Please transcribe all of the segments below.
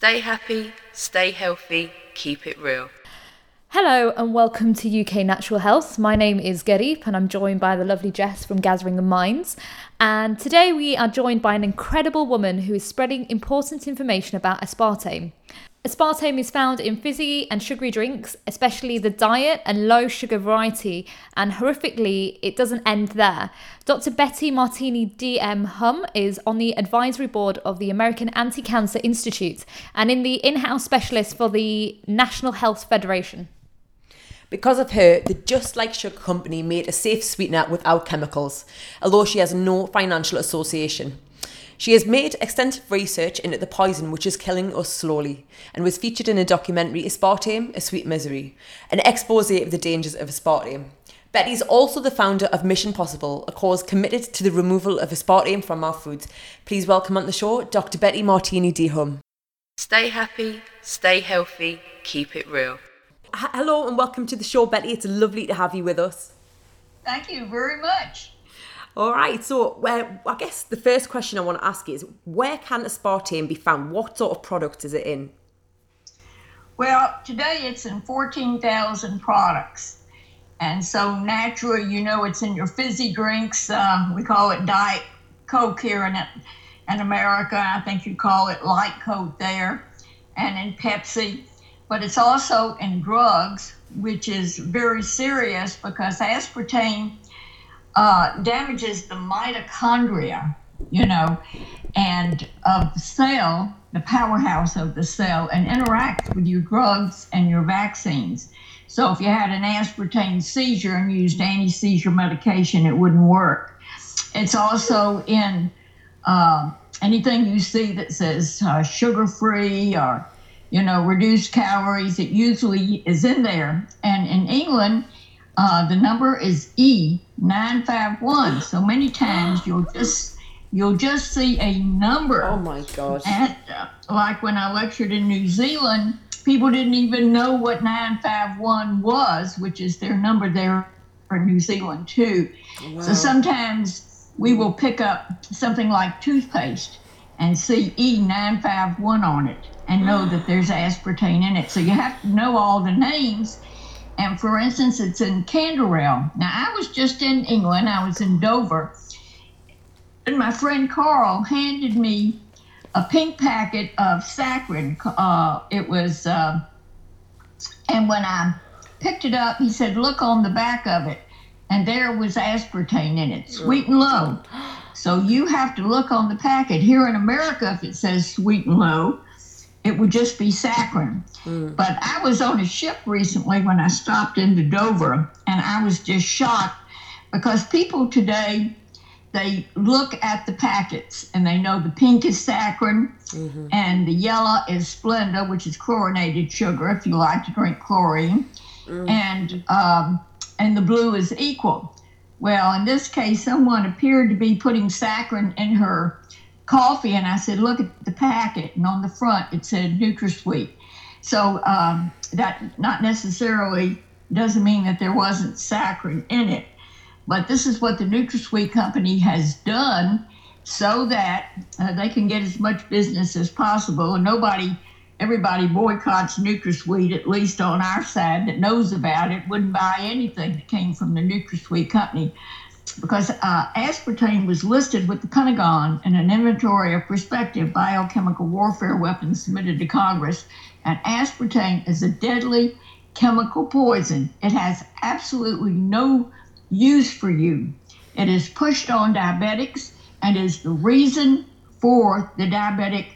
Stay happy, stay healthy, keep it real. Hello and welcome to UK Natural Health. My name is Gerdeep and I'm joined by the lovely Jess from Gathering of Minds. And today we are joined by an incredible woman who is spreading important information about aspartame. Aspartame is found in fizzy and sugary drinks, especially the diet and low sugar variety, and horrifically, it doesn't end there. Dr. Betty Martini DM Hum is on the advisory board of the American Anti Cancer Institute and in the in house specialist for the National Health Federation. Because of her, the Just Like Sugar Company made a safe sweetener without chemicals, although she has no financial association. She has made extensive research into the poison which is killing us slowly and was featured in a documentary Aspartame, A Sweet Misery, an expose of the dangers of aspartame. Betty is also the founder of Mission Possible, a cause committed to the removal of aspartame from our foods. Please welcome on the show Dr. Betty Martini D. Hum. Stay happy, stay healthy, keep it real. H- Hello and welcome to the show, Betty. It's lovely to have you with us. Thank you very much. All right, so where I guess the first question I want to ask is where can aspartame be found? What sort of product is it in? Well, today it's in 14,000 products. And so naturally, you know, it's in your fizzy drinks. Um, we call it Diet Coke here in, in America. I think you call it Light Coke there, and in Pepsi. But it's also in drugs, which is very serious because aspartame uh, damages the mitochondria, you know, and of the cell, the powerhouse of the cell, and interacts with your drugs and your vaccines. So if you had an aspartame seizure and used anti-seizure medication, it wouldn't work. It's also in uh, anything you see that says uh, sugar-free or you know reduced calories. It usually is in there. And in England, uh, the number is E nine five one. So many times you'll just you'll just see a number. Oh my gosh. And uh, like when I lectured in New Zealand, people didn't even know what 951 was, which is their number there for New Zealand too. So sometimes we will pick up something like toothpaste and see E951 on it and know that there's aspartame in it. So you have to know all the names. And for instance, it's in Canderel. Now, I was just in England, I was in Dover, and my friend Carl handed me a pink packet of saccharin. Uh, it was, uh, and when I picked it up, he said, Look on the back of it. And there was aspartame in it, sweet and low. So you have to look on the packet. Here in America, if it says sweet and low, it would just be saccharin. Mm. But I was on a ship recently when I stopped into Dover, and I was just shocked because people today they look at the packets and they know the pink is saccharin mm-hmm. and the yellow is Splenda, which is chlorinated sugar if you like to drink chlorine, mm. and um, and the blue is equal. Well, in this case, someone appeared to be putting saccharin in her coffee, and I said, "Look at the packet," and on the front it said NutraSweet. So um, that not necessarily doesn't mean that there wasn't saccharin in it, but this is what the NutraSweet company has done so that uh, they can get as much business as possible, and nobody. Everybody boycotts NutraSweet, at least on our side that knows about it, wouldn't buy anything that came from the NutraSweet company because uh, aspartame was listed with the Pentagon in an inventory of prospective biochemical warfare weapons submitted to Congress. And aspartame is a deadly chemical poison. It has absolutely no use for you. It is pushed on diabetics and is the reason for the diabetic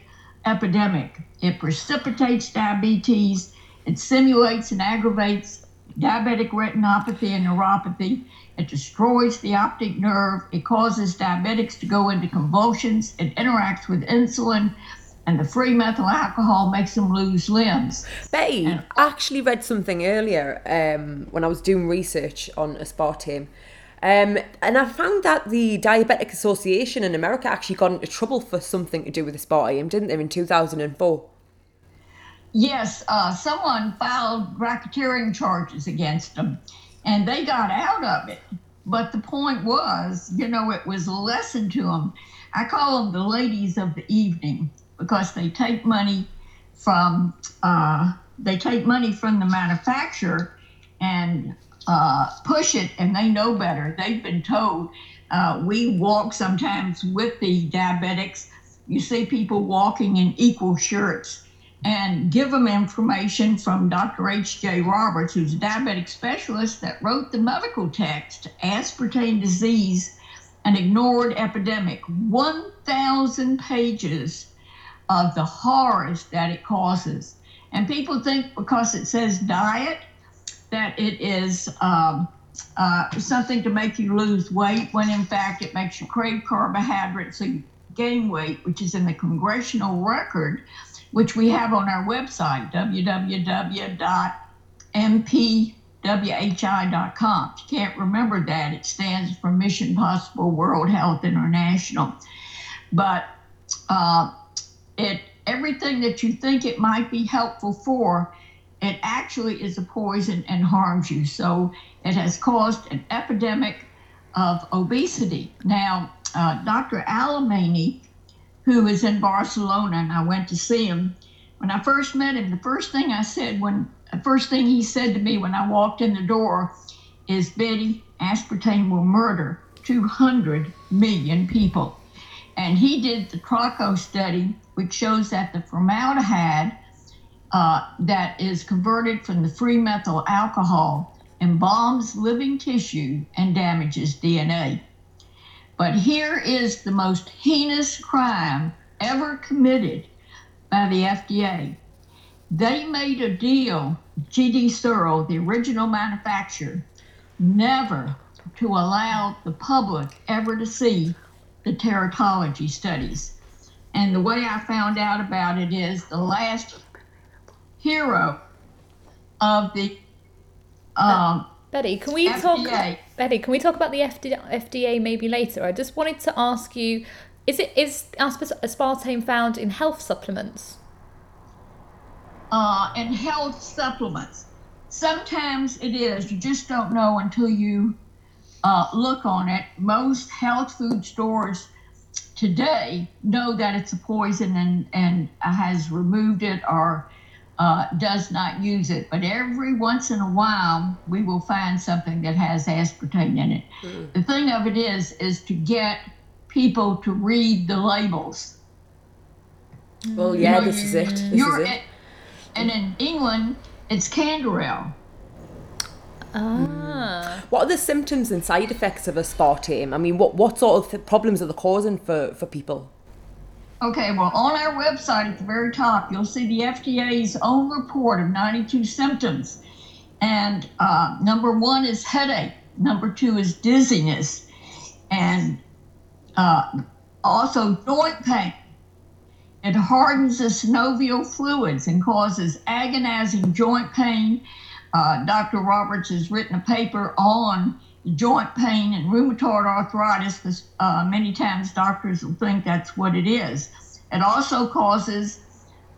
epidemic. It precipitates diabetes, it simulates and aggravates diabetic retinopathy and neuropathy. It destroys the optic nerve. It causes diabetics to go into convulsions. It interacts with insulin, and the free methyl alcohol makes them lose limbs. Betty, I actually read something earlier um, when I was doing research on aspartame. Um, and I found that the Diabetic Association in America actually got into trouble for something to do with aspartame, didn't they, in 2004? Yes, uh, someone filed racketeering charges against them, and they got out of it. But the point was, you know, it was a lesson to them. I call them the ladies of the evening because they take money from uh, they take money from the manufacturer and uh, push it, and they know better. They've been told. Uh, we walk sometimes with the diabetics. You see people walking in equal shirts and give them information from Dr. H.J. Roberts, who's a diabetic specialist that wrote the medical text, aspartame disease, an ignored epidemic. 1,000 pages of the horrors that it causes. And people think because it says diet that it is um, uh, something to make you lose weight, when in fact it makes you crave carbohydrates and gain weight, which is in the congressional record, which we have on our website, www.mpwhi.com. If you can't remember that, it stands for Mission Possible World Health International. But uh, it everything that you think it might be helpful for, it actually is a poison and harms you. So it has caused an epidemic of obesity. Now, uh, Dr. Alemany, who is in Barcelona, and I went to see him. When I first met him, the first thing I said when the first thing he said to me when I walked in the door is, "Betty, aspartame will murder 200 million people." And he did the Trocho study, which shows that the formaldehyde uh, that is converted from the free methyl alcohol embalms living tissue and damages DNA. But here is the most heinous crime ever committed by the FDA. They made a deal, GD Searle, the original manufacturer, never to allow the public ever to see the teratology studies. And the way I found out about it is the last hero of the um, Betty, can we FDA. talk? Betty, can we talk about the FDA, FDA maybe later? I just wanted to ask you: Is it is aspartame found in health supplements? Uh, and health supplements. Sometimes it is. You just don't know until you uh, look on it. Most health food stores today know that it's a poison and, and has removed it or uh, does not use it. But every once in a while, we will find something that has aspartame in it. Mm. The thing of it is, is to get people to read the labels. Well, yeah, you know, this is it. This is it. and in England, it's Canderel. Ah. What are the symptoms and side effects of aspartame? I mean, what, what sort of th- problems are they causing for, for people? Okay, well, on our website at the very top, you'll see the FDA's own report of 92 symptoms. And uh, number one is headache, number two is dizziness, and uh, also joint pain. It hardens the synovial fluids and causes agonizing joint pain uh, Dr. Roberts has written a paper on joint pain and rheumatoid arthritis uh, many times doctors will think that's what it is. It also causes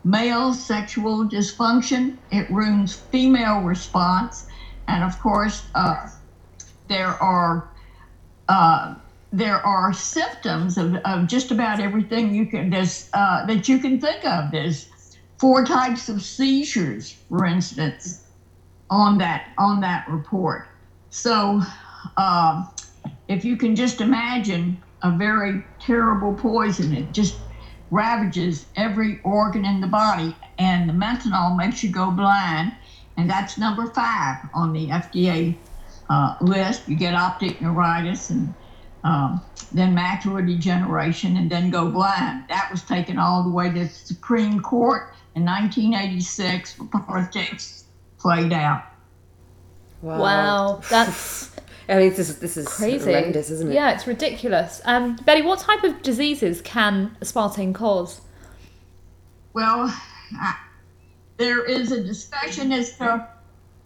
male sexual dysfunction, it ruins female response, and of course, uh, there are. Uh, there are symptoms of, of just about everything you can uh, that you can think of. There's four types of seizures, for instance on that on that report. So, uh, if you can just imagine a very terrible poison, it just ravages every organ in the body, and the methanol makes you go blind, and that's number five on the FDA uh, list. You get optic neuritis and um, then macular degeneration, and then go blind. That was taken all the way to the Supreme Court in 1986 for politics played out. Wow, wow that's. I mean, this is this is crazy, horrendous, isn't it? Yeah, it's ridiculous. Um, Betty, what type of diseases can aspartame cause? Well, there is a discussion as to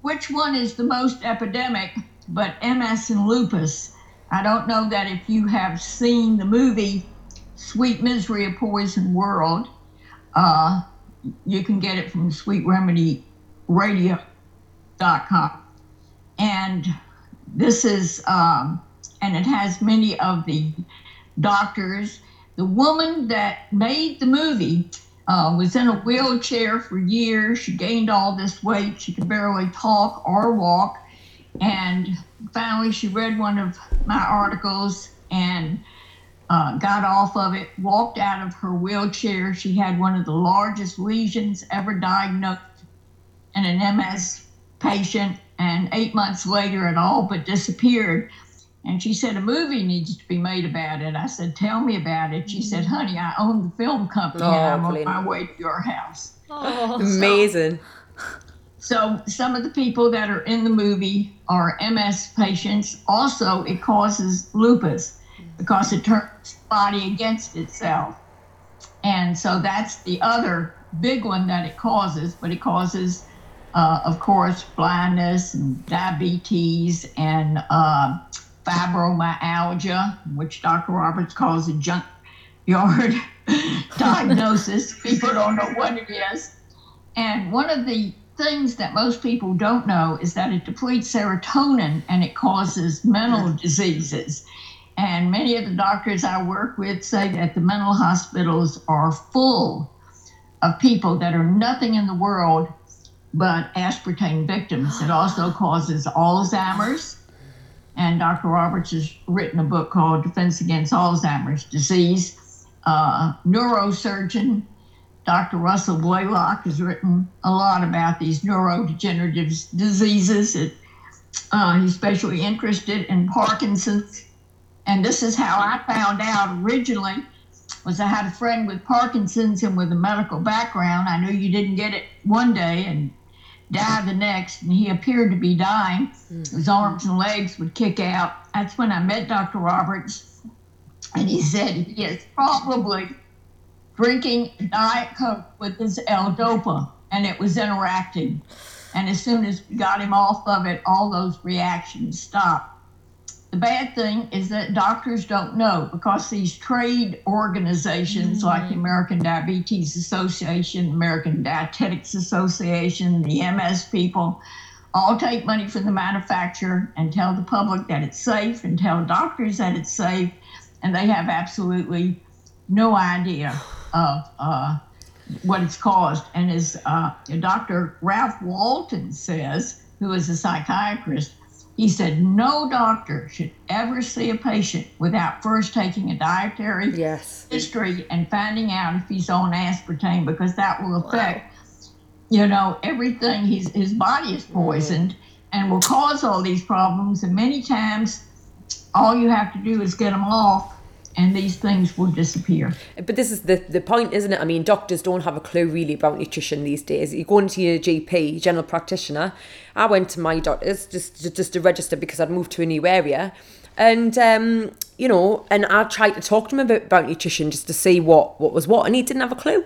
which one is the most epidemic, but MS and lupus. I don't know that if you have seen the movie Sweet Misery of Poison World, uh, you can get it from sweetremedyradio.com and this is um, and it has many of the doctors the woman that made the movie uh, was in a wheelchair for years. She gained all this weight. She could barely talk or walk. And finally, she read one of my articles and uh, got off of it, walked out of her wheelchair. She had one of the largest lesions ever diagnosed in an MS patient. And eight months later, it all but disappeared. And she said, A movie needs to be made about it. I said, Tell me about it. She mm-hmm. said, Honey, I own the film company Oh, and I'm brilliant. on my way to your house. Oh, Amazing. So, some of the people that are in the movie are MS patients. Also, it causes lupus because it turns the body against itself. And so, that's the other big one that it causes, but it causes, uh, of course, blindness and diabetes and uh, fibromyalgia, which Dr. Roberts calls a junkyard diagnosis. People don't know what it is. And one of the things that most people don't know is that it depletes serotonin and it causes mental diseases. And many of the doctors I work with say that the mental hospitals are full of people that are nothing in the world but aspartame victims. It also causes Alzheimer's. And Dr. Roberts has written a book called Defense Against Alzheimer's Disease. Uh, neurosurgeon Dr. Russell Blaylock has written a lot about these neurodegenerative diseases. It, uh, he's especially interested in Parkinson's. And this is how I found out originally was I had a friend with Parkinson's and with a medical background. I knew you didn't get it one day and die the next, and he appeared to be dying. Mm-hmm. His arms and legs would kick out. That's when I met Dr. Roberts, and he said he is probably drinking Diet Coke with his L-Dopa, and it was interacting. And as soon as we got him off of it, all those reactions stopped. The bad thing is that doctors don't know because these trade organizations like the American Diabetes Association, American Dietetics Association, the MS people, all take money from the manufacturer and tell the public that it's safe and tell doctors that it's safe, and they have absolutely no idea of uh, what it's caused. And as uh, Dr. Ralph Walton says, who is a psychiatrist, he said no doctor should ever see a patient without first taking a dietary Yes. history and finding out if he's on aspartame because that will affect, you know, everything. He's, his body is mm-hmm. poisoned and will cause all these problems. And many times, all you have to do is get them off, and these things will disappear. But this is the, the point, isn't it? I mean, doctors don't have a clue really about nutrition these days. You go into your GP, general practitioner. I went to my doctor's just just to register because I'd moved to a new area, and um, you know, and I tried to talk to him about, about nutrition just to see what what was what, and he didn't have a clue.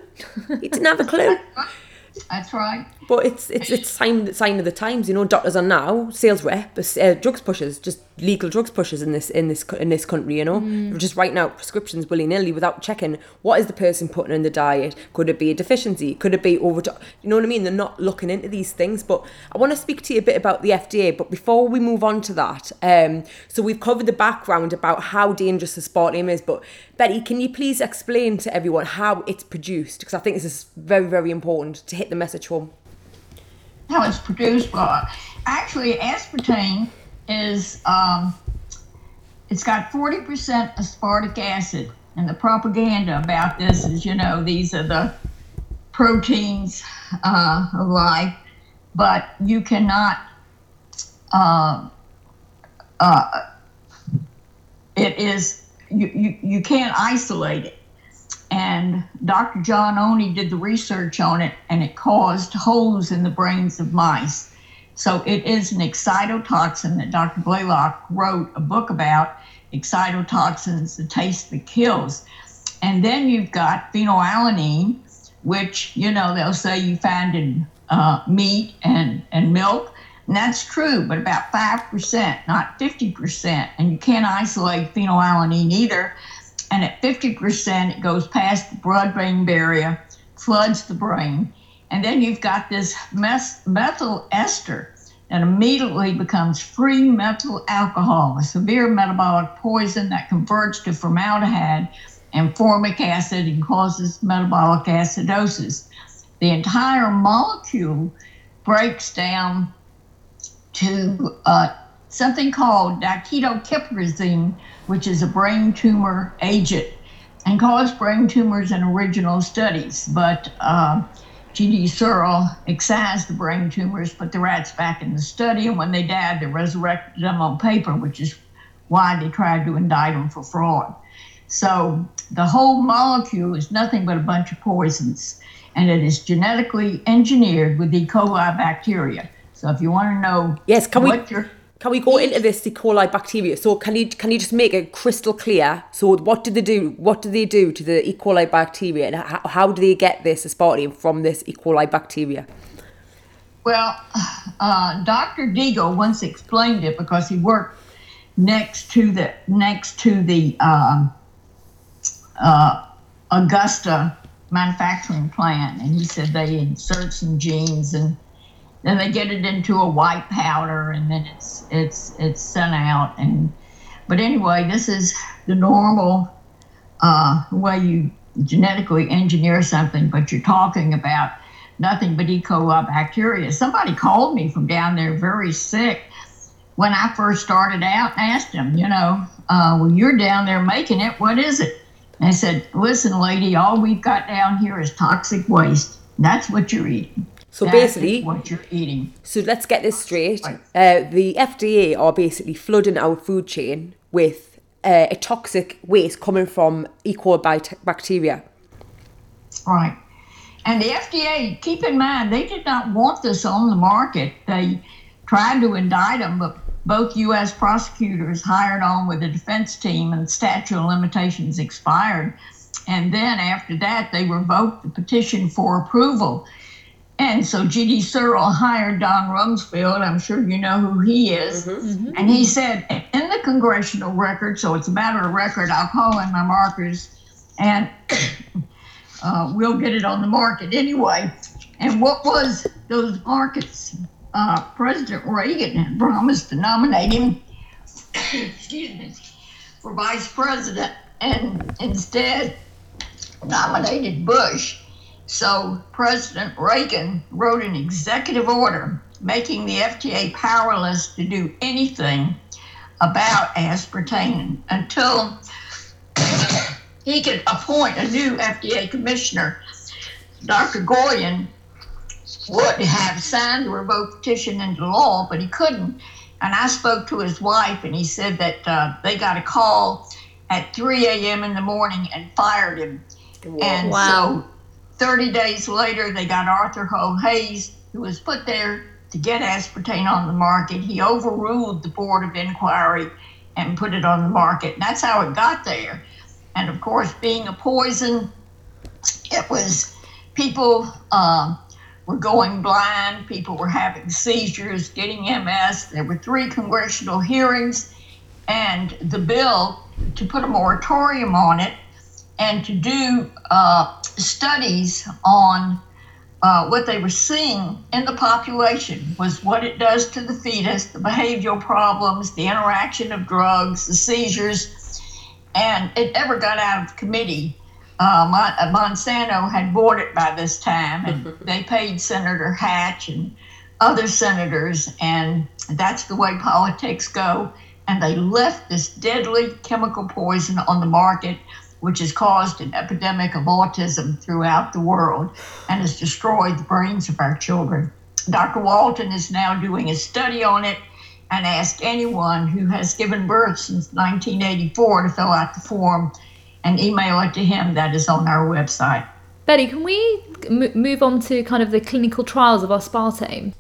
He didn't have a clue. That's right. But it's it's it's sign sign of the times. You know, doctors are now sales rep, uh, drugs pushers, just legal drugs pushers in this in this in this country. You know, They're just writing out prescriptions willy nilly without checking what is the person putting in the diet. Could it be a deficiency? Could it be over? You know what I mean? They're not looking into these things. But I want to speak to you a bit about the FDA. But before we move on to that, um, so we've covered the background about how dangerous aspartame is. But Betty, can you please explain to everyone how it's produced? Because I think this is very very important to hit the message home. How it's produced. Well, actually, aspartame is um, it's got forty percent aspartic acid, and the propaganda about this is, you know, these are the proteins uh, of life, but you cannot. Uh, uh, it is you, you, you can't isolate it and Dr. John Olney did the research on it, and it caused holes in the brains of mice. So it is an excitotoxin that Dr. Blaylock wrote a book about excitotoxins, the taste that kills. And then you've got phenylalanine, which, you know, they'll say you find in uh, meat and, and milk. And that's true, but about 5%, not 50%. And you can't isolate phenylalanine either and at 50% it goes past the blood-brain barrier floods the brain and then you've got this mes- methyl ester that immediately becomes free methyl alcohol a severe metabolic poison that converts to formaldehyde and formic acid and causes metabolic acidosis. The entire molecule breaks down to uh, something called diketopiperazine, which is a brain tumor agent and caused brain tumors in original studies. But uh, G.D. Searle excised the brain tumors, put the rats back in the study, and when they died, they resurrected them on paper, which is why they tried to indict them for fraud. So the whole molecule is nothing but a bunch of poisons, and it is genetically engineered with E. coli bacteria. So if you want to know Yes, can we- your Can we go into this E. coli bacteria? So can you can you just make it crystal clear? So what did they do? What do they do to the E. coli bacteria, and how, how do they get this aspartame from this E. coli bacteria? Well, uh, Dr. Deagle once explained it because he worked next to the next to the um, uh, Augusta manufacturing plant, and he said they insert some genes and then they get it into a white powder, and then it's it's it's sent out. And but anyway, this is the normal uh, way you genetically engineer something, but you're talking about nothing but E. coli bacteria. Somebody called me from down there very sick when I first started out and asked them, you know, uh, well, you're down there making it. What is it? And I said, listen, lady, all we've got down here is toxic waste. That's what you're eating. So That basically, what you're eating. so let's get this straight. Right. Uh, the FDA are basically flooding our food chain with uh, a toxic waste coming from E. coli bacteria. Right. And the FDA, keep in mind, they did not want this on the market. They tried to indict them, but both U.S. prosecutors hired on with a defense team, and statute of limitations expired. And then after that, they revoked the petition for approval. And so G.D. Searle hired Don Rumsfeld. I'm sure you know who he is. And he said, in the congressional record, so it's a matter of record, I'll call in my markers and uh, we'll get it on the market anyway. And what was those markets? Uh, President Reagan had promised to nominate him, excuse me, for vice president, and instead nominated Bush. So President Reagan wrote an executive order making the FDA powerless to do anything about aspartame until he could appoint a new FDA commissioner. Dr. Goyan would have signed the revoke petition into law, but he couldn't. And I spoke to his wife, and he said that uh, they got a call at 3 a.m. in the morning and fired him. And Wow. so 30 days later, they got Arthur Hull Hayes, who was put there to get aspartame on the market. He overruled the Board of Inquiry and put it on the market. And that's how it got there. And of course, being a poison, it was people um, were going blind, people were having seizures, getting MS. There were three congressional hearings, and the bill to put a moratorium on it and to do uh, studies on uh, what they were seeing in the population was what it does to the fetus, the behavioral problems, the interaction of drugs, the seizures, and it never got out of committee. Uh, Mon- uh, Monsanto had bought it by this time, and they paid Senator Hatch and other senators, and that's the way politics go. And they left this deadly chemical poison on the market, which has caused an epidemic of autism throughout the world and has destroyed the brains of our children. Dr. Walton is now doing a study on it and asked anyone who has given birth since 1984 to fill out the form and email it to him. That is on our website. Betty, can we m- move on to kind of the clinical trials of aspartame?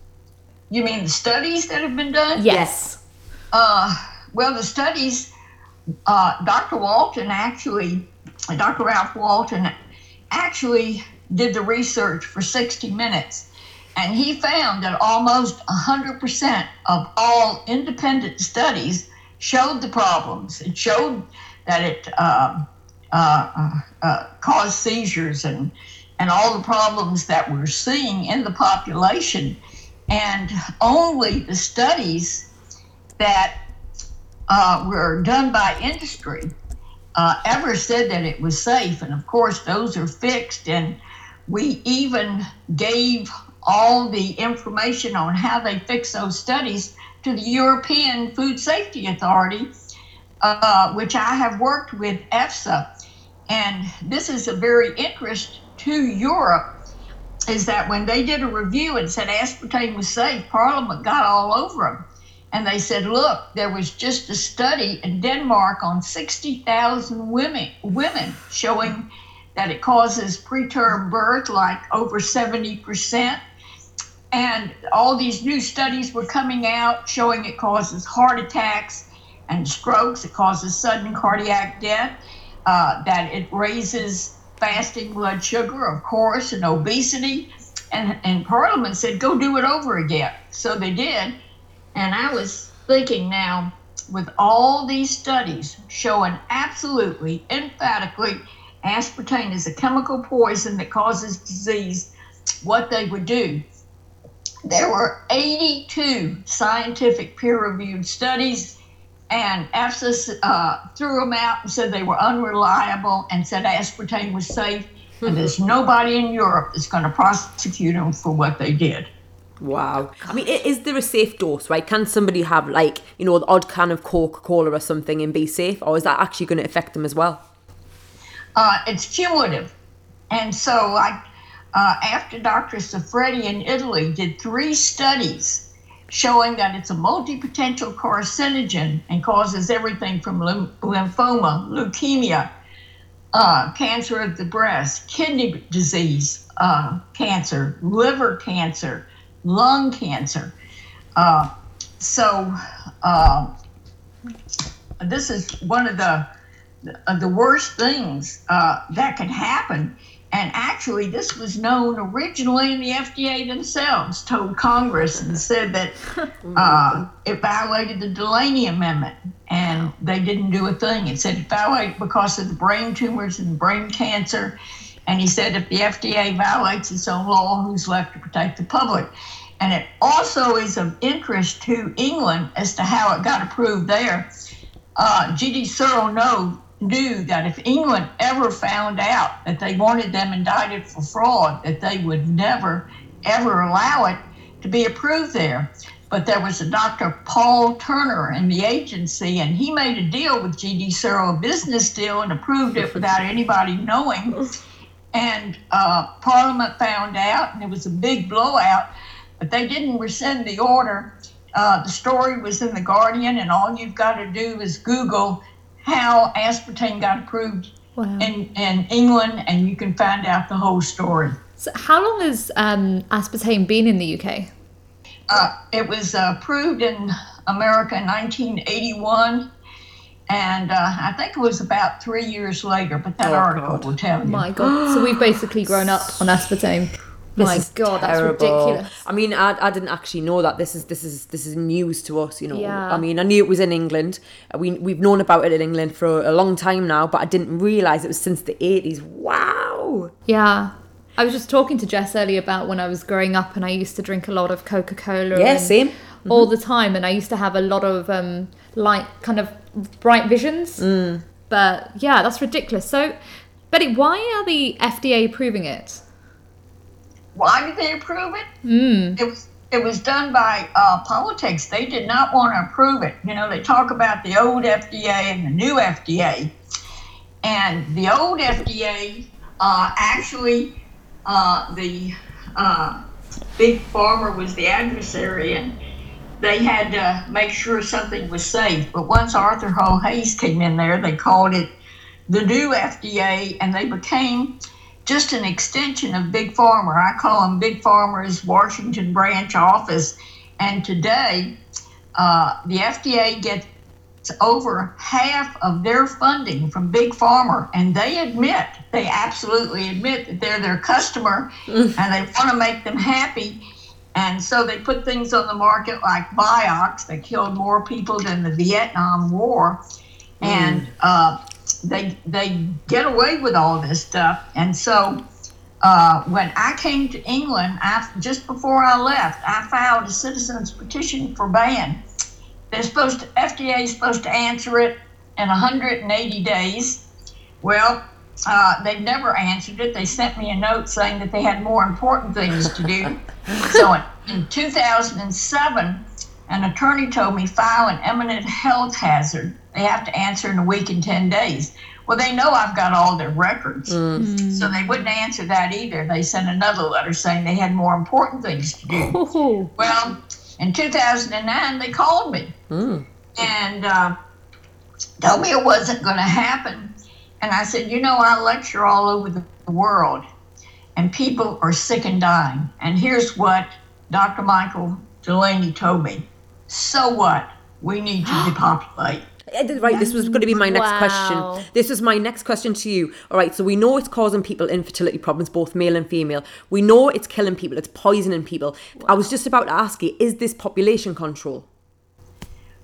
You mean the studies that have been done? Yes. Uh, well, the studies, uh, Dr. Walton actually, Dr. Ralph Walton actually did the research for 60 minutes. And he found that almost 100% of all independent studies showed the problems. It showed that it uh, uh, uh, caused seizures and, and all the problems that we're seeing in the population. And only the studies that uh, were done by industry uh, ever said that it was safe. And of course, those are fixed. And we even gave all the information on how they fix those studies to the European Food Safety Authority, uh, which I have worked with EFSA. And this is a very interest to Europe is that when they did a review and said aspartame was safe, Parliament got all over them. And they said, look, there was just a study in Denmark on 60,000 women, women showing that it causes preterm birth, like over 70%. And all these new studies were coming out showing it causes heart attacks and strokes, it causes sudden cardiac death, uh, that it raises fasting blood sugar, of course, and obesity. And, and Parliament said, go do it over again. So they did. And I was thinking now, with all these studies showing absolutely, emphatically, aspartame is a chemical poison that causes disease, what they would do. There were 82 scientific peer reviewed studies, and EFSA uh, threw them out and said they were unreliable and said aspartame was safe. And there's nobody in Europe that's going to prosecute them for what they did. Wow. I mean, is there a safe dose, right? Can somebody have, like, you know, the odd can of Coca Cola or something and be safe? Or is that actually going to affect them as well? uh, it's cumulative. And so, like, uh, after Dr. Soffritti in Italy did three studies showing that it's a multi potential carcinogen and causes everything from lym- lymphoma, leukemia, uh, cancer of the breast, kidney disease, uh, cancer, liver cancer, lung cancer. Uh, so, uh, this is one of the uh, the worst things uh, that could happen. And actually, this was known originally, and the FDA themselves told Congress and said that uh, it violated the Delaney Amendment, and they didn't do a thing. It said it violated because of the brain tumors and brain cancer. And he said if the FDA violates its own law, who's left to protect the public? And it also is of interest to England as to how it got approved there. Uh, G.D. Searle know, knew that if England ever found out that they wanted them indicted for fraud, that they would never, ever allow it to be approved there. But there was a Dr. Paul Turner in the agency, and he made a deal with G.D. Searle, a business deal, and approved it without anybody knowing. And uh, Parliament found out, and it was a big blowout, but they didn't rescind the order. Uh, the story was in The Guardian, and all you've got to do is Google how aspartame got approved Wow. in, in England, and you can find out the whole story. So how long has um, aspartame been in the UK? Uh, it was uh, approved in America in 1981, and uh, I think it was about three years later, but that Oh, article God. will tell you. Oh my God. so we've basically grown up on aspartame. This My is God, that's terrible. ridiculous. I mean, I, I didn't actually know that. This is this is this is news to us. You know. Yeah. I mean, I knew it was in England. Uh, We we've known about it in England for a long time now, but I didn't realise it was since the eighties. Wow. Yeah. I was just talking to Jess earlier about when I was growing up and I used to drink a lot of Coca Cola. Yeah, same. All the time. And I used to have a lot of um, light, kind of bright visions. Mm. But yeah, that's ridiculous. So, Betty, why are the FDA approving it? Why did they approve it? Mm. It was it was done by uh, politics. They did not want to approve it. You know, they talk about the old FDA and the new FDA, and the old FDA uh, actually uh, the uh, big Pharma was the adversary, and they had to make sure something was safe. But once Arthur Hull Hayes came in there, they called it the new FDA, and they became just an extension of Big Pharma. I call them Big Pharma's Washington branch office. And today, uh, the FDA gets over half of their funding from Big Pharma, and they admit, they absolutely admit that they're their customer and they want to make them happy. And so they put things on the market like Vioxx that killed more people than the Vietnam War. And uh, they they get away with all this stuff. And so uh, when I came to England, I, just before I left, I filed a citizens petition for ban. They're supposed to FDA is supposed to answer it in 180 days, Well, uh, they never answered it. They sent me a note saying that they had more important things to do. so in, in 2007, an attorney told me file an eminent health hazard. They have to answer in a week and 10 days. Well, they know I've got all their records. So they wouldn't answer that either. They sent another letter saying they had more important things to do. Well, in 2009, they called me and uh, told me it wasn't going to happen. And I said, You know, I lecture all over the world, and people are sick and dying. And here's what Dr. Michael Delaney told me So what? We need to depopulate. Uh, Right, this was going to be my next Wow. question. This was my next question to you. All right, so we know it's causing people infertility problems, both male and female. We know it's killing people, it's poisoning people. I was just about to ask you, is this population control?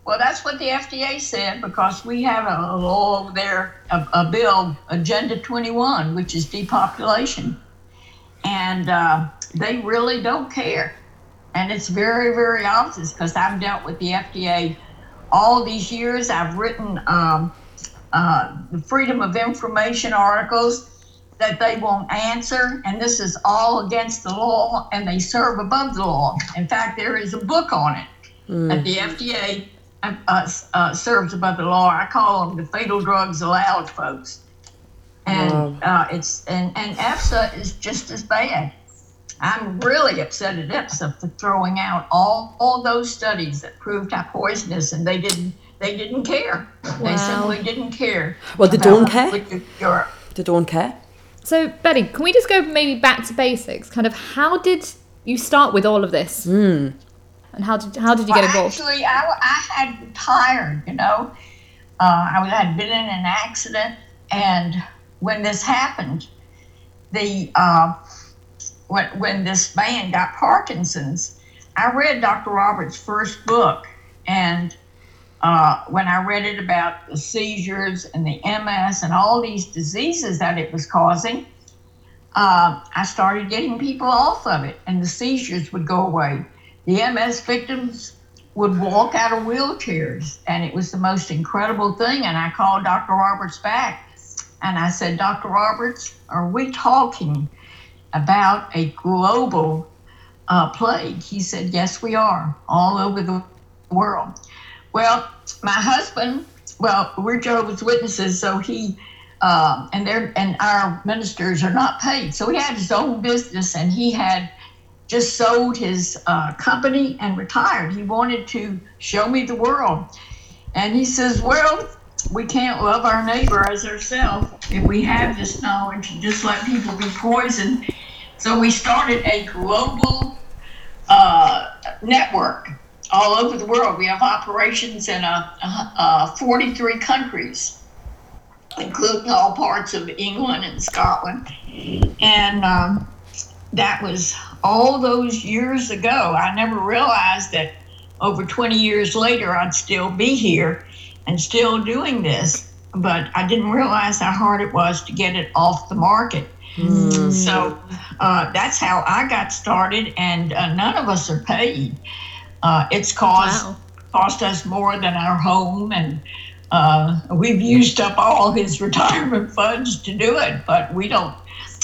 Well, that's what the FDA said because we have a law over there, a, a bill, Agenda 21, which is depopulation. And uh, they really don't care. And it's very, very obvious because I've dealt with the FDA all these years. I've written um, uh, the Freedom of Information articles that they won't answer. And this is all against the law and they serve above the law. In fact, there is a book on it that the FDA uh, uh, uh, serves above the law. I call them the fatal drugs allowed folks. And uh, it's and, and EFSA is just as bad. I'm really upset at EFSA for throwing out all, all those studies that proved how poisonous, and they didn't they didn't care. Wow. They simply didn't care. Well, they don't care? liquid Europe. They don't care. So, Betty, can we just go maybe back to basics? Kind of how did you start with all of this? And how did how did you get Well, involved? Actually, I, I had retired, you know. Uh, I had been in an accident, and when this happened, the uh, when, when this man got Parkinson's, I read Dr. Roberts' first book, and uh, when I read it about the seizures and the MS and all these diseases that it was causing, uh, I started getting people off of it, and the seizures would go away. The MS victims would walk out of wheelchairs, and it was the most incredible thing. And I called Dr. Roberts back, and I said, Dr. Roberts, are we talking about a global uh, plague? He said, Yes, we are, all over the world. Well, my husband, well, we're Jehovah's Witnesses, so he um, and and our ministers are not paid. So he had his own business, and he had just sold his uh, company and retired. He wanted to show me the world, and he says, "Well, we can't love our neighbor as ourselves if we have this knowledge and just let people be poisoned." So we started a global uh, network all over the world. We have operations in uh, uh, 43 countries including all parts of England and Scotland. And um, that was all those years ago. I never realized that over 20 years later, I'd still be here and still doing this. But I didn't realize how hard it was to get it off the market. So uh, that's how I got started, and uh, none of us are paid. Uh, it's cost Wow. cost us more than our home, and uh, we've used up all his retirement funds to do it. But we don't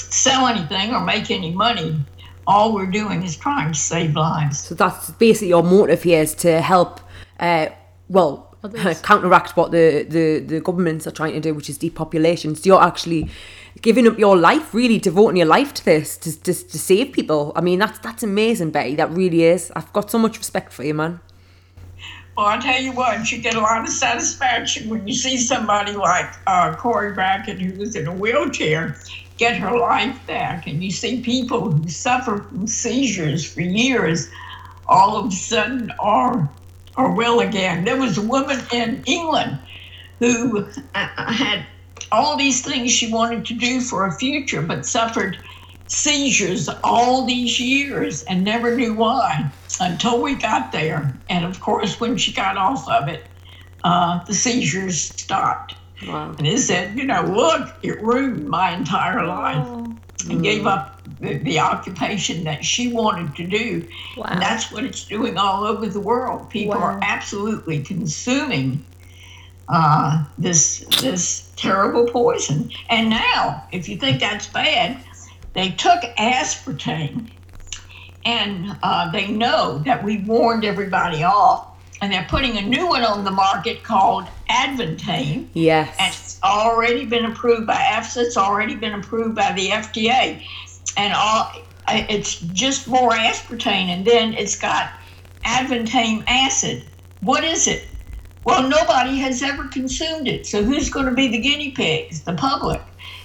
sell anything or make any money. All we're doing is trying to save lives. So that's basically your motive here is to help, uh, well, Others. counteract what the, the, the governments are trying to do, which is depopulation. So you're actually giving up your life, really devoting your life to this, to, to, to save people. I mean, that's that's amazing, Betty. That really is. I've got so much respect for you, man. Well, I tell you what, you get a lot of satisfaction when you see somebody like uh, Cori Brackett, who was in a wheelchair, get her life back. And you see people who suffer from seizures for years all of a sudden are, are well again. There was a woman in England who uh, had all these things she wanted to do for a future, but suffered seizures all these years and never knew why until we got there. And of course, when she got off of it, uh, the seizures stopped. Wow. And he said, you know, look, it ruined my entire life. And gave up the, the occupation that she wanted to do. Wow. And that's what it's doing all over the world. People Wow. are absolutely consuming uh, this this terrible poison. And now, if you think that's bad, they took aspartame, and uh, they know that we warned everybody off, and they're putting a new one on the market called Advantame. Yes. And it's already been approved by EFSA. It's already been approved by the FDA, and all it's just more aspartame, and then it's got Advantame acid. What is it? Well, nobody has ever consumed it. So who's going to be the guinea pigs? The public.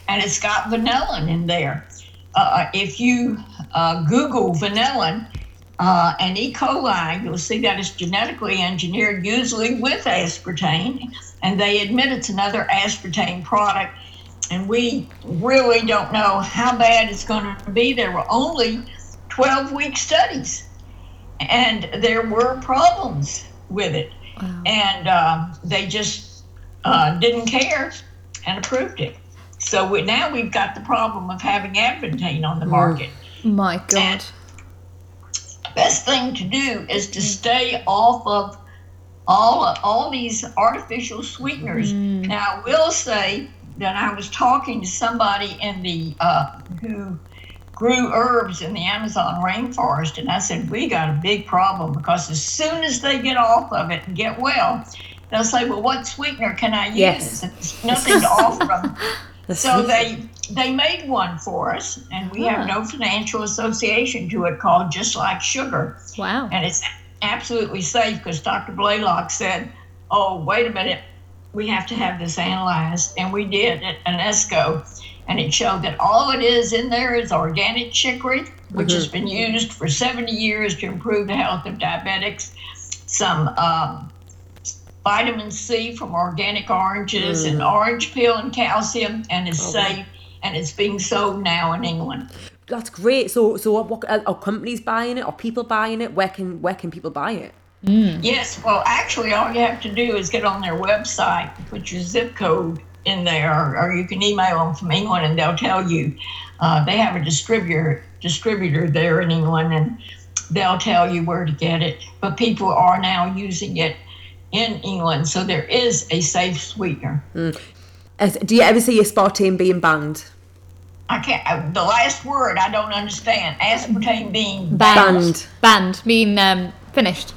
And it's got vanillin in there. Uh, if you uh, Google vanillin uh, and E. coli, you'll see that it's genetically engineered, usually with aspartame. And they admit it's another aspartame product. And we really don't know how bad it's going to be. There were only 12 week studies, and there were problems with it Wow. And uh, they just uh, didn't care and approved it. So we, now we've got the problem of having Advantame on the market. My God. And best thing to do is to stay off of all all these artificial sweeteners. Mm. Now, I will say that I was talking to somebody in the uh, who grew herbs in the Amazon rainforest. And I said, We got a big problem because as soon as they get off of it and get well, they'll say, Well, what sweetener can I use? Yes. There's nothing to offer them. so they they made one for us, and we have no financial association to it called Just Like Sugar. Wow. And it's absolutely safe because Dr. Blaylock said, Oh, wait a minute, we have to have this analyzed. And we did at UNESCO and it showed that all it is in there is organic chicory, which mm-hmm. has been used for 70 years to improve the health of diabetics, some um, vitamin C from organic oranges, mm. and orange peel and calcium, and is okay. safe, and it's being sold now in England. That's great. So, so what, are companies buying it? Are people buying it? Where can where can people buy it? Mm. Yes, well, actually, all you have to do is get on their website, put your zip code in there, or you can email them from England, and they'll tell you. Uh, they have a distributor distributor there in England, and they'll tell you where to get it. But people are now using it in England, so there is a safe sweetener. Mm. As, do you ever see aspartame being banned? I can't. I, the last word I don't understand. Aspartame being banned. Banned. Banned mean um, finished.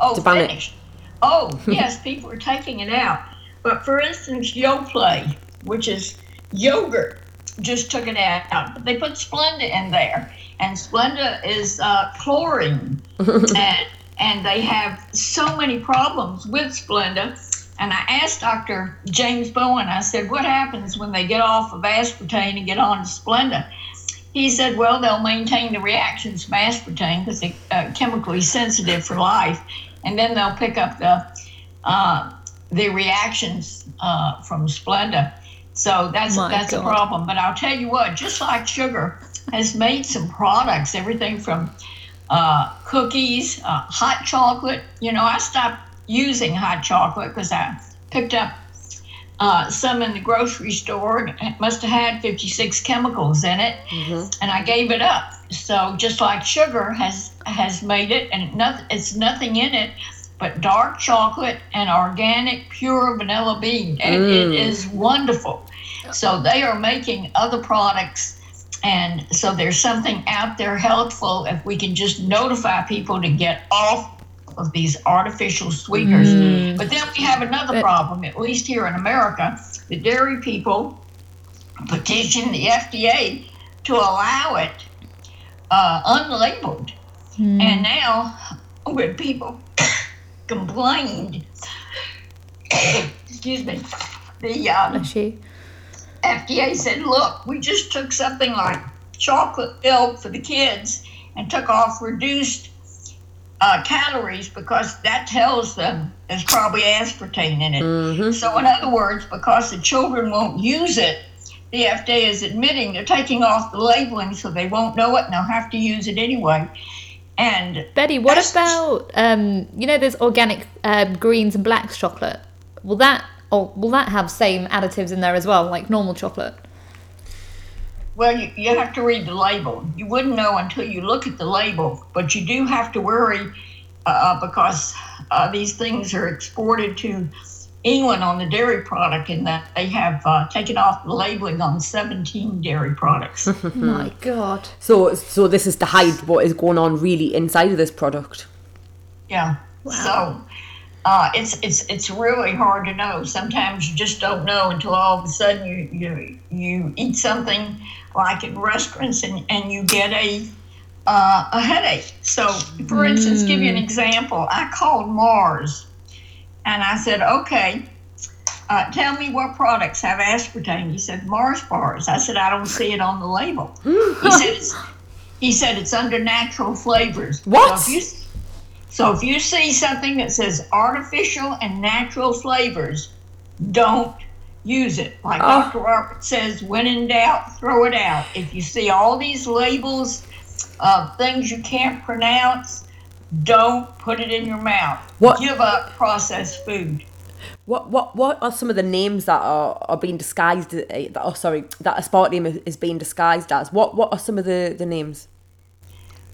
Oh, finished. It. Oh, yes, people are taking it out. But for instance, Yoplait, which is yogurt, just took it out. But they put Splenda in there, and Splenda is uh, chlorine, and and they have so many problems with Splenda. And I asked Dr. James Bowen, I said, what happens when they get off of aspartame and get on to Splenda? He said, well, they'll maintain the reactions from aspartame because they're uh, chemically sensitive for life, and then they'll pick up the uh, the reactions uh, from Splenda. So that's My that's God. a problem. But I'll tell you what, just like sugar has made some products, everything from uh, cookies, uh, hot chocolate. You know, I stopped using hot chocolate because I picked up uh, some in the grocery store. It must have had 56 chemicals in it, mm-hmm. and I gave it up. So just like sugar has has made it, and it's nothing in it but dark chocolate and organic pure vanilla bean. And mm. it is wonderful. So they are making other products. And so there's something out there healthful if we can just notify people to get off of these artificial sweeteners. Mm. But then we have another problem, at least here in America. The dairy people petitioned the FDA to allow it uh, unlabeled. Mm. And now, when people complained. Excuse me. The um, FDA said, "Look, we just took something like chocolate milk for the kids and took off reduced uh, calories because that tells them there's probably aspartame in it. Mm-hmm. So, in other words, because the children won't use it, the FDA is admitting they're taking off the labeling so they won't know it and they'll have to use it anyway. And Betty, what about um, you know, there's organic um, greens and blacks chocolate. Will that or will that have same additives in there as well, like normal chocolate? Well, you, you have to read the label. You wouldn't know until you look at the label, but you do have to worry uh, because uh, these things are exported to England on the dairy product, and that they have uh, taken off the labeling on 17 dairy products. My God. So, so this is to hide what is going on really inside of this product. Yeah. Wow. So uh, it's it's it's really hard to know. Sometimes you just don't know until all of a sudden you you you eat something like in restaurants and, and you get a uh, a headache. So, for instance, give you an example. I called Mars and I said, okay, uh, tell me what products have aspartame. He said, Mars bars. I said, I don't see it on the label. he said, it's, he said, it's under natural flavors. What? So if, you, so if you see something that says artificial and natural flavors, don't use it. Like Oh. Dr. Robert says, when in doubt, throw it out. If you see all these labels of things you can't pronounce, don't put it in your mouth. What- Give up processed food. What what what are some of the names that are, are being disguised? uh, That, oh, sorry, that aspartame is- is being disguised as. What what are some of the the names?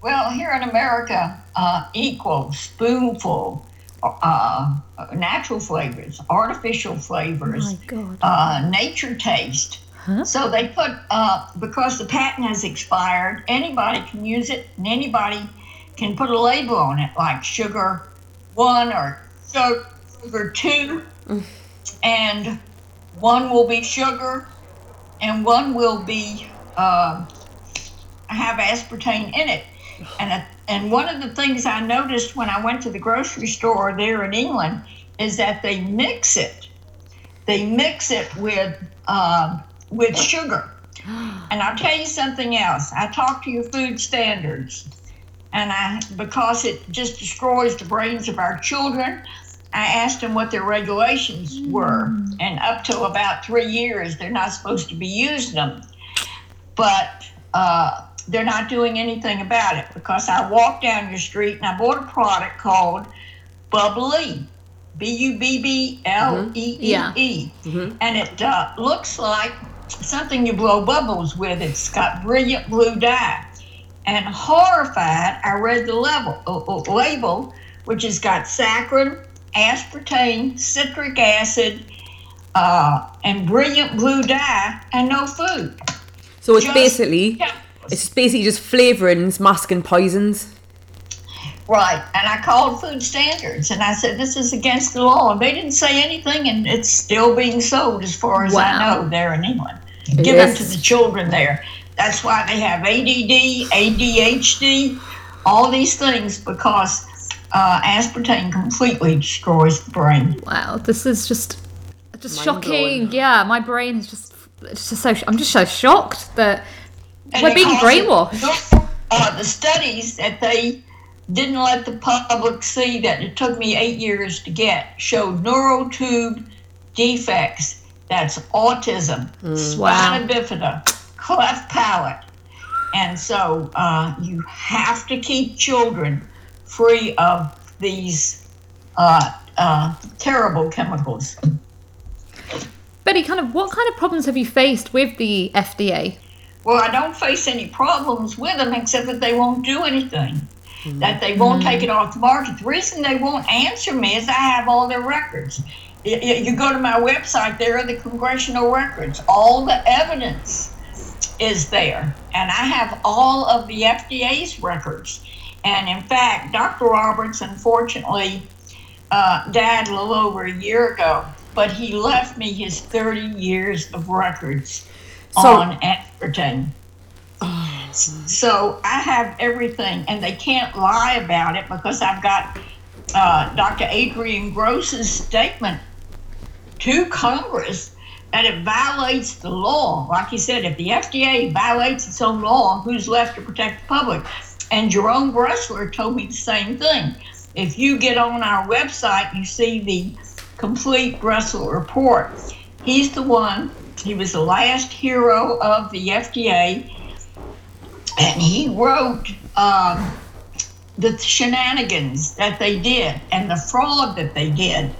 Well, here in America, uh, equal, spoonful, uh, natural flavors, artificial flavors, God. uh, NatraTaste. So they put, uh, because the patent has expired, anybody can use it and anybody can put a label on it, like sugar one or su- sugar two, and one will be sugar and one will be uh, have aspartame in it. And, a, and one of the things I noticed when I went to the grocery store there in England is that they mix it. They mix it with um, with sugar. And I'll tell you something else. I talked to your food standards, and I because it just destroys the brains of our children. I asked them what their regulations were, and up to about three years, they're not supposed to be using them. But uh, they're not doing anything about it because I walked down your street and I bought a product called Bubbly, B U B B L E E E, and it uh, looks like something you blow bubbles with. It's got brilliant blue dye. And horrified, I read the level, uh, uh, label, which has got saccharin, aspartame, citric acid, uh, and brilliant blue dye, and no food. So it's Just- basically Yeah. It's basically just flavorings masking poisons. Right. And I called food standards and I said, this is against the law. And they didn't say anything, and it's still being sold as far as Wow. I know there in England. Given to the children there. That's why they have ADD, ADHD, all these things because uh, aspartame completely destroys the brain. Wow, this is just just Mind shocking. blowing. Yeah, my brain is just it's just so I'm just so shocked that And we're being brainwashed. Uh, the studies that they didn't let the public see that it took me eight years to get showed neural tube defects. That's autism, spina bifida, cleft palate. And so uh, you have to keep children free of these uh, uh, terrible chemicals. Betty, kind of what kind of problems have you faced with the FDA? Well, I don't face any problems with them except that they won't do anything. That they won't take it off the market. The reason they won't answer me is I have all their records. You go to my website, there are the congressional records. All the evidence is there. And I have all of the FDA's records. And in fact, Dr. Roberts, unfortunately, uh, died a little over a year ago, but he left me his 30 years of records So- on aspartame. So I have everything, and they can't lie about it because I've got uh, Dr. Adrian Gross's statement to Congress that it violates the law. Like he said, if the FDA violates its own law, who's left to protect the public? And Jerome Bressler told me the same thing. If you get on our website, you see the complete Bressler report. He's the one, he was the last hero of the FDA, and he wrote um, the shenanigans that they did and the fraud that they did.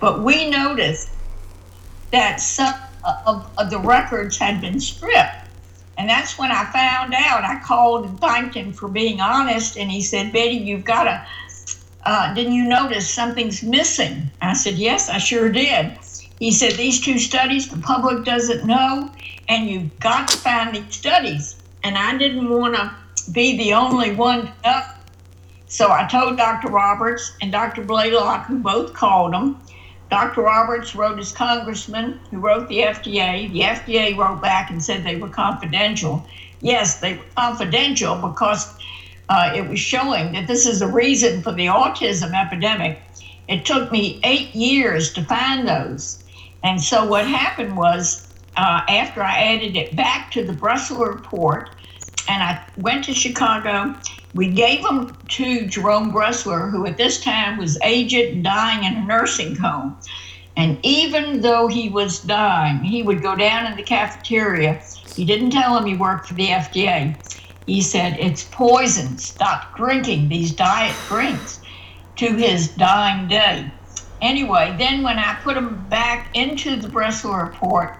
But we noticed that some of, of the records had been stripped. And that's when I found out. I called and thanked him for being honest, and he said, Betty, you've got to uh, Didn't you notice something's missing? I said, Yes, I sure did. He said, These two studies the public doesn't know, and you've got to find these studies. And I didn't want to be the only one. So I told Dr. Roberts and Dr. Blaylock, who both called him. Dr. Roberts wrote his congressman, who wrote the FDA. The FDA wrote back and said they were confidential. Yes, they were confidential because uh, it was showing that this is a reason for the autism epidemic. It took me eight years to find those. And so what happened was, uh, after I added it back to the Bressler report, and I went to Chicago, we gave them to Jerome Bressler, who at this time was aged and dying in a nursing home. And even though he was dying, he would go down in the cafeteria. He didn't tell him he worked for the FDA. He said, It's poison. Stop drinking these diet drinks to his dying day. Anyway, then when I put them back into the Bressler report,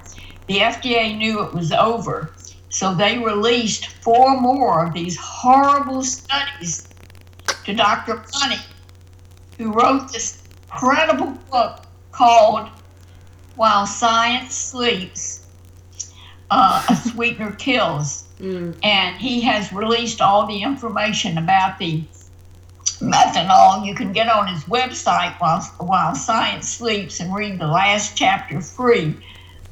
the FDA knew it was over. So they released four more of these horrible studies to Dr. Monte, who wrote this incredible book called While Science Sleeps, uh, A Sweetener Kills. Mm. And he has released all the information about the methanol you can get on his website while, while science sleeps and read the last chapter free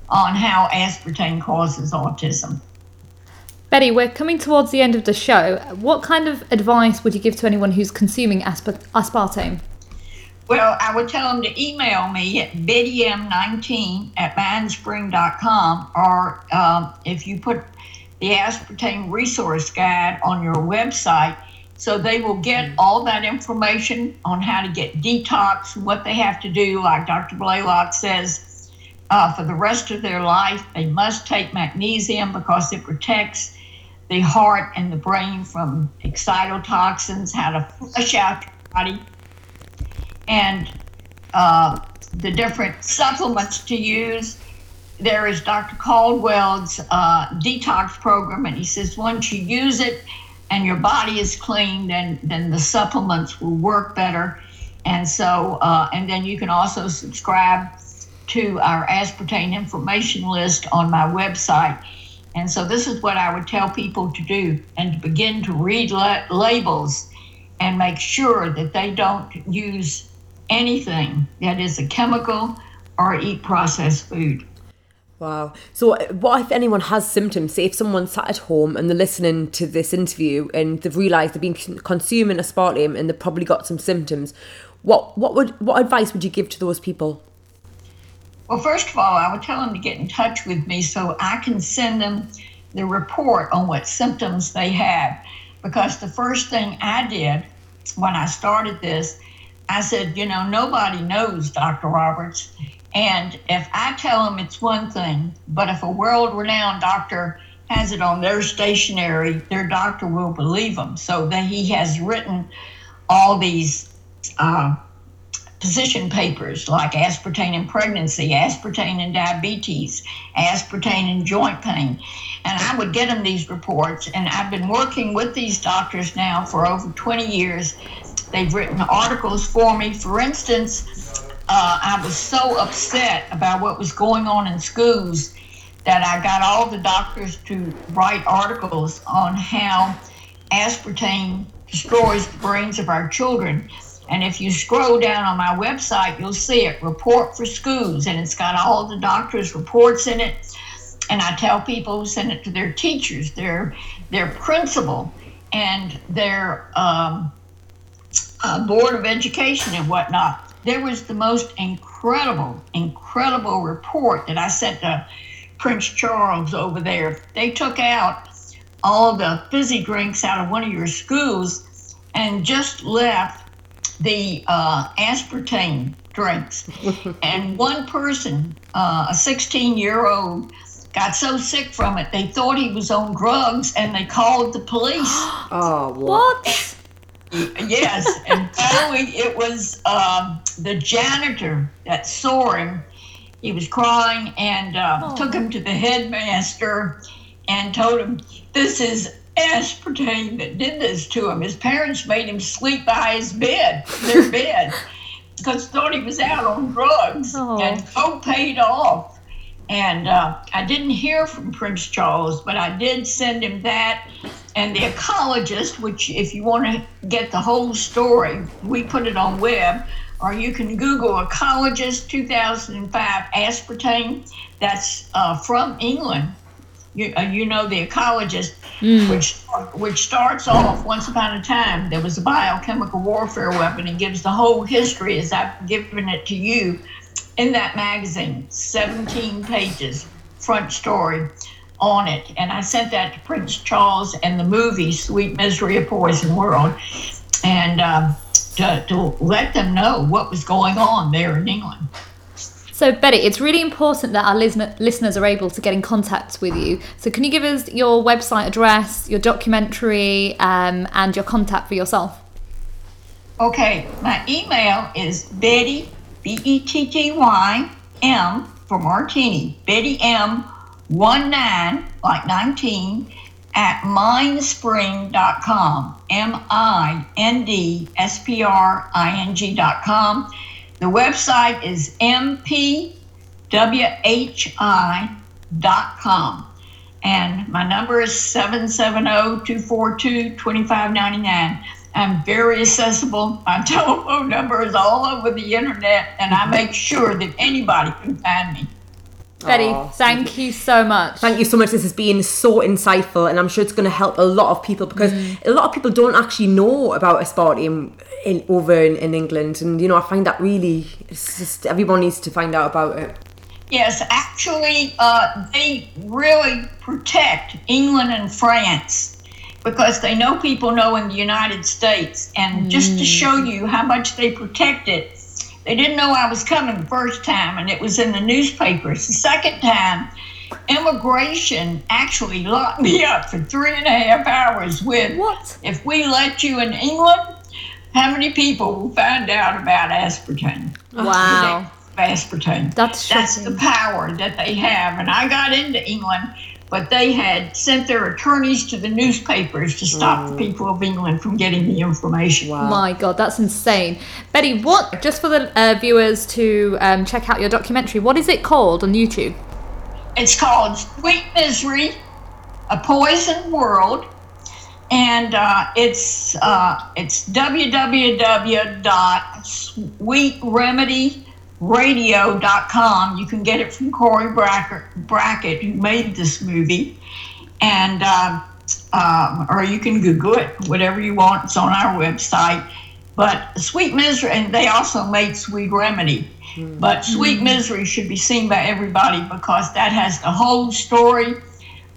on how aspartame causes autism. Betty, we're coming towards the end of the show. What kind of advice would you give to anyone who's consuming aspartame? Well, I would tell them to email me at bettym19 at mindspring.com, or um, if you put the aspartame resource guide on your website, so they will get all that information on how to get detox, what they have to do. Like Dr. Blaylock says, uh, for the rest of their life, they must take magnesium because it protects the heart and the brain from excitotoxins, how to flush out your body, and uh, the different supplements to use. There is Dr. Caldwell's uh, detox program, and he says once you use it, and your body is clean, then then the supplements will work better. And so, uh, and then you can also subscribe to our aspartame information list on my website. And so, this is what I would tell people to do and to begin to read la- labels and make sure that they don't use anything that is a chemical or eat processed food. Wow. So, uh, what if anyone has symptoms? Say, if someone sat at home and they're listening to this interview and they've realised they've been consuming aspartame and they've probably got some symptoms, what what would what advice would you give to those people? Well, first of all, I would tell them to get in touch with me so I can send them the report on what symptoms they have. Because the first thing I did when I started this, I said, you know, nobody knows Dr. Roberts. And if I tell them it's one thing, but if a world renowned doctor has it on their stationery, their doctor will believe them. So that he has written all these uh, position papers like aspartame in pregnancy, aspartame in diabetes, aspartame in joint pain. And I would get them these reports. And I've been working with these doctors now for over 20 years. They've written articles for me. For instance, uh, I was so upset about what was going on in schools that I got all the doctors to write articles on how aspartame destroys the brains of our children. And if you scroll down on my website, you'll see it report for schools, and it's got all the doctors' reports in it. And I tell people send it to their teachers, their their principal, and their um, uh, board of education and whatnot there was the most incredible, incredible report that I sent to Prince Charles over there. They took out all the fizzy drinks out of one of your schools and just left the uh, aspartame drinks. and one person, uh, a 16 year old, got so sick from it they thought he was on drugs and they called the police. oh, what? what? Yes, and finally it was um, the janitor that saw him. He was crying and uh, oh. took him to the headmaster and told him, "This is aspartame that did this to him. His parents made him sleep by his bed, their bed, because thought he was out on drugs, Oh. and co paid off. And uh, I didn't hear from Prince Charles, but I did send him that. And the ecologist, which, if you want to get the whole story, we put it on web, or you can Google ecologist 2005 aspartame. That's uh, from England. You, uh, you know the ecologist, which which starts off once upon a time there was a biochemical warfare weapon and gives the whole history as I've given it to you in that magazine, 17 pages, front story on it. And I sent that to Prince Charles and the movie Sweet Misery of Poison World, and um, to, to let them know what was going on there in England. So, Betty, it's really important that our listener- listeners are able to get in contact with you. So, can you give us your website address, your documentary, um, and your contact for yourself? Okay, my email is Betty, B E T T Y, M for Martini, Betty M, 1 9, like 19, at mindspring.com, M I N D S P R I N G.com. The website is mpwhi.com. And my number is oh, 770-242-2599. I'm very accessible. My telephone number is all over the internet, and I make sure that anybody can find me. Betty, Aw, thank you so much. Thank you so much. This has been so insightful, and I'm sure it's going to help a lot of people because a lot of people don't actually know about aspartame in, over in, in England, and you know I find that really, it's just everyone needs to find out about it. Yes, actually, uh, they really protect England and France because they know people know in the United States. And just to show you how much they protect it, they didn't know I was coming the first time, and it was in the newspapers. The second time, immigration actually locked me up for three and a half hours with What? if we let you in England, how many people will find out about aspartame? Wow. Aspartame. That's That's the power that they have. And I got into England, but they had sent their attorneys to the newspapers to stop the people of England from getting the information. Wow. My God, that's insane. Betty, what, just for the uh, viewers to um, check out your documentary, what is it called on YouTube? It's called Sweet Misery, A Poison World. And uh, it's uh, it's www.sweetremedyrradio.com. You can get it from Cori Brackett, Brackett who made this movie, and um, or you can Google it, whatever you want. It's on our website. But Sweet Misery, and they also made Sweet Remedy. But Sweet Misery should be seen by everybody because that has the whole story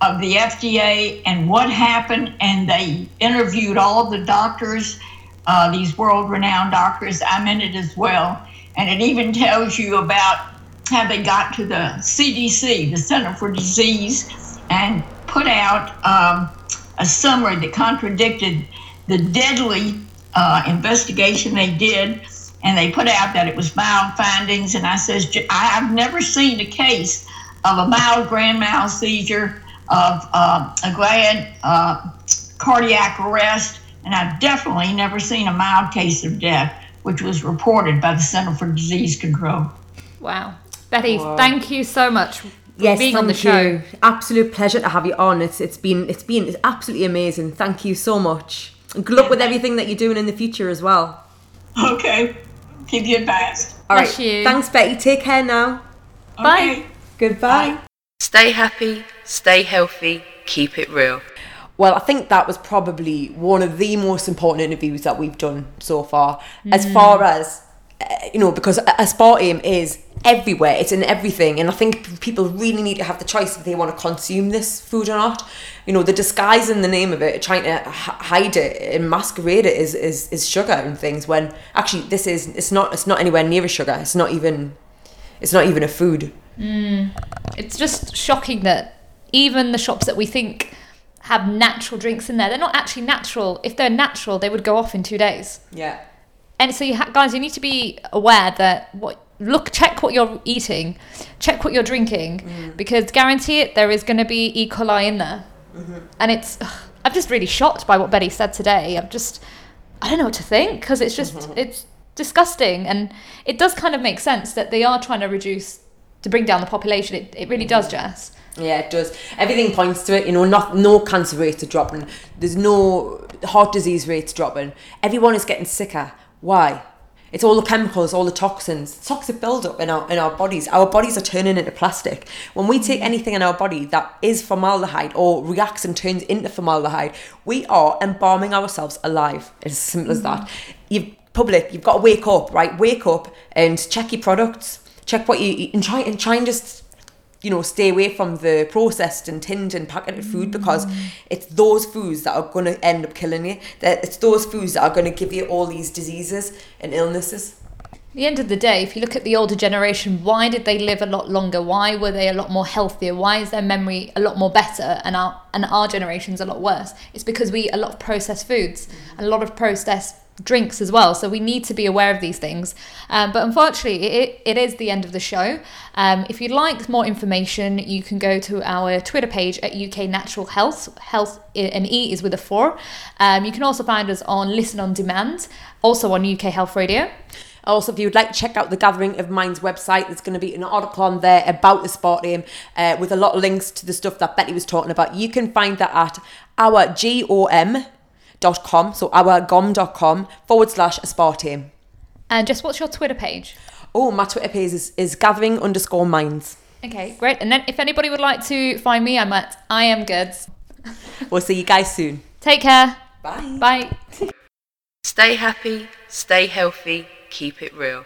of the FDA and what happened. And they interviewed all the doctors, uh, these world renowned doctors. I'm in it as well. And it even tells you about how they got to the CDC, the Center for Disease, and put out um, a summary that contradicted the deadly uh, investigation they did. And they put out that it was mild findings. And I says, I have never seen a case of a mild grand mal seizure, of uh, a glad uh, cardiac arrest, and I've definitely never seen a mild case of death, which was reported by the Center for Disease Control. Wow. Betty, thank you so much for Yes, being on the show. you. Absolute pleasure to have you on. It's it's been it's been it's absolutely amazing. Thank you so much. And good luck with everything that you're doing in the future as well. Okay, keep you advised. All Bless right. you. Thanks, Betty. Take care now. Bye. Okay. Goodbye. Stay happy, stay healthy, keep it real. Well, I think that was probably one of the most important interviews that we've done so far, as far as uh, you know, because a sport aspartame is everywhere. It's in everything, and I think people really need to have the choice if they want to consume this food or not. You know, the disguise in the name of it, trying to h- hide it and masquerade it is, is is sugar and things. When actually, this is it's not it's not anywhere near a sugar. It's not even it's not even a food. It's just shocking that even the shops that we think have natural drinks in there, they're not actually natural. If they're natural, they would go off in two days. Yeah. And so, you ha- guys, you need to be aware that what look, check what you're eating, check what you're drinking, because guarantee it, there is going to be E. coli in there. And it's, ugh, I'm just really shocked by what Betty said today. I'm just, I don't know what to think because it's just, Mm-hmm. it's disgusting. And it does kind of make sense that they are trying to reduce, to bring down the population. It, it really does, Jess. Yeah, it does. Everything points to it. You know, not no cancer rates are dropping. There's no heart disease rates dropping. Everyone is getting sicker. Why? It's all the chemicals, all the toxins, toxic buildup in our in our bodies. Our bodies are turning into plastic. When we take anything in our body that is formaldehyde or reacts and turns into formaldehyde, we are embalming ourselves alive. It's as simple as that. Mm-hmm. You public, you've got to wake up, right? Wake up and check your products. Check what you eat and try and try and just you know, stay away from the processed and tinned and packeted food because mm. it's those foods that are going to end up killing you. That it's those foods that are going to give you all these diseases and illnesses. At the end of the day, if you look at the older generation, why did they live a lot longer? Why were they a lot more healthier? Why is their memory a lot more better and our and our generation's a lot worse? It's because we eat a lot of processed foods, and a lot of processed drinks as well. So we need to be aware of these things. Um, but unfortunately, it, it is the end of the show. Um, if you'd like more information, you can go to our Twitter page at UK Natural Health. Health and E is with a four. Um, you can also find us on Listen on Demand, also on UK Health Radio. Also, if you would like to check out the Gathering of Minds website, there's going to be an article on there about the Aspartame uh, with a lot of links to the stuff that Betty was talking about. You can find that at our dot com, so ourgom.com forward slash aspartame. And just what's your Twitter page? Oh, my Twitter page is, is gathering underscore minds. Okay, great. And then if anybody would like to find me, I'm at I am goods. We'll see you guys soon. Take care. Bye. Bye. Stay happy, stay healthy, keep it real.